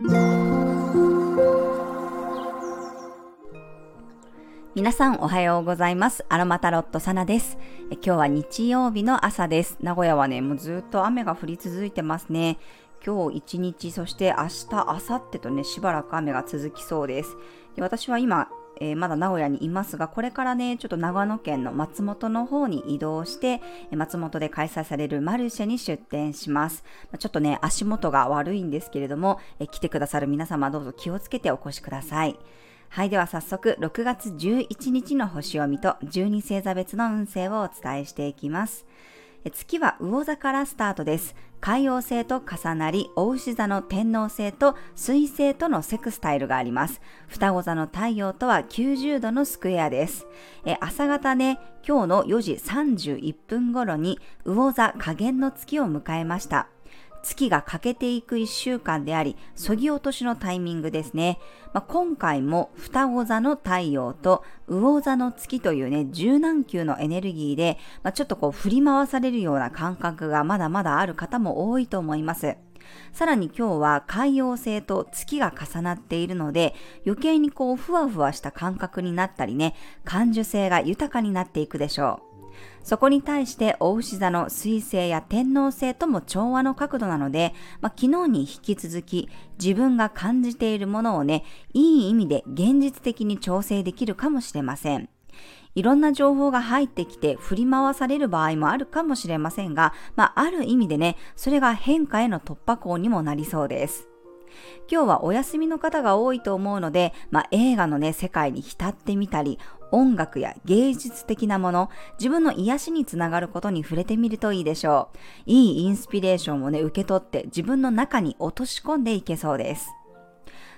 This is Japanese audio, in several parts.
皆さんおはようございます。アロマタロットサナです。今日は日曜日の朝です。名古屋はね、もうずっと雨が降り続いてますね。今日一日、そして明日、明後日とね、しばらく雨が続きそうです。で私は今、えー、まだ名古屋にいますが、これからね、ちょっと長野県の松本の方に移動して、松本で開催されるマルシェに出店します。ちょっとね、足元が悪いんですけれども、え来てくださる皆様どうぞ気をつけてお越しください。はい、では早速、6月11日の星読みと12星座別の運勢をお伝えしていきます。月は魚座からスタートです。海王星と重なり、お牛座の天王星と水星とのセクスタイルがあります。双子座の太陽とは90度のスクエアです。え朝方ね、今日の4時31分頃に魚座下限の月を迎えました。月が欠けていく1週間であり、そぎ落としのタイミングですね。まあ、今回も双子座の太陽と魚座の月というね、柔軟球のエネルギーで、まあ、ちょっとこう振り回されるような感覚がまだまだある方も多いと思います。さらに今日は海洋星と月が重なっているので、余計にこうふわふわした感覚になったりね、感受性が豊かになっていくでしょう。そこに対して大牛座の水星や天王星とも調和の角度なので、まあ、昨日に引き続き自分が感じているものをね、いい意味で現実的に調整できるかもしれません。いろんな情報が入ってきて振り回される場合もあるかもしれませんが、まあ、ある意味でね、それが変化への突破口にもなりそうです。今日はお休みの方が多いと思うので、まあ、映画のね、世界に浸ってみたり、音楽や芸術的なもの、自分の癒しにつながることに触れてみるといいでしょう。いいインスピレーションをね、受け取って自分の中に落とし込んでいけそうです。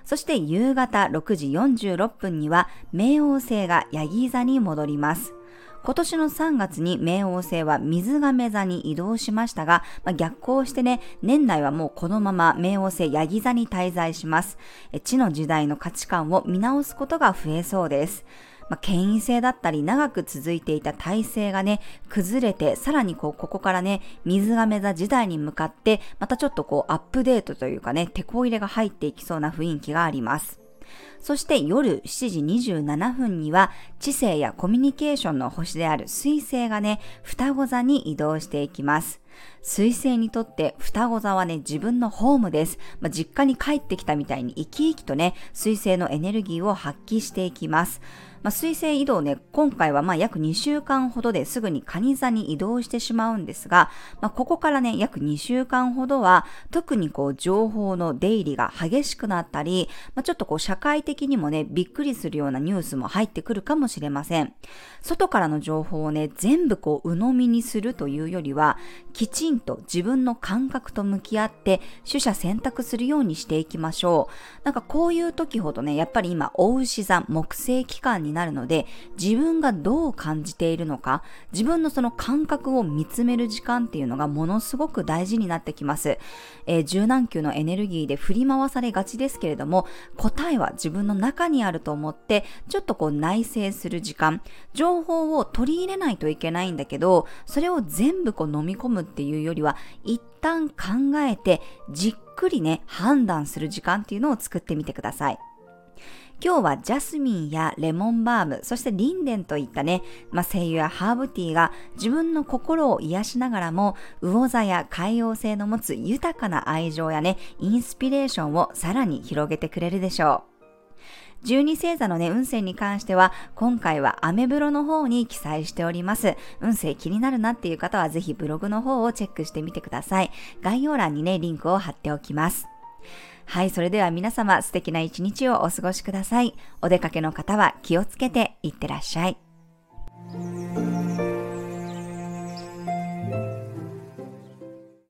そして夕方6時46分には冥王星がヤギ座に戻ります。今年の3月に冥王星は水亀座に移動しましたが、まあ、逆行してね、年内はもうこのまま冥王星ヤギ座に滞在します。地の時代の価値観を見直すことが増えそうです。まあ、権威性だったり長く続いていた体制がね、崩れて、さらにこう、ここからね、水亀座時代に向かって、またちょっとこう、アップデートというかね、手こ入れが入っていきそうな雰囲気があります。そして夜7時27分には知性やコミュニケーションの星である水星がね、双子座に移動していきます。水星にとって双子座はね、自分のホームです。まあ、実家に帰ってきたみたいに生き生きとね、水星のエネルギーを発揮していきます。まあ、水星移動ね、今回はまあ約2週間ほどですぐに蟹座に移動してしまうんですが、まあ、ここからね、約2週間ほどは、特にこう情報の出入りが激しくなったり、まあ、ちょっとこう社会的にもね、びっくりするようなニュースも入ってくるかもしれません。外からの情報をね、全部こう鵜呑みにするというよりは、きちんと自分の感覚と向き合って、取捨選択するようにしていきましょう。なんかこういう時ほどね、やっぱり今、大牛座、木星期間にになるので、自分がどう感じているのか、自分のその感覚を見つめる時間っていうのがものすごく大事になってきます。えー、柔軟球のエネルギーで振り回されがちですけれども、答えは自分の中にあると思って、ちょっとこう内省する時間、情報を取り入れないといけないんだけど、それを全部こう飲み込むっていうよりは、一旦考えて、じっくりね、判断する時間っていうのを作ってみてください。今日はジャスミンやレモンバーム、そしてリンデンといったね、まあ、精油やハーブティーが自分の心を癒しながらも、魚座や海洋性の持つ豊かな愛情やね、インスピレーションをさらに広げてくれるでしょう。12星座のね、運勢に関しては、今回はアメブロの方に記載しております。運勢気になるなっていう方は、ぜひブログの方をチェックしてみてください。概要欄にね、リンクを貼っておきます。はい、それでは皆様素敵な一日をお過ごしください。お出かけの方は気をつけていってらっしゃい。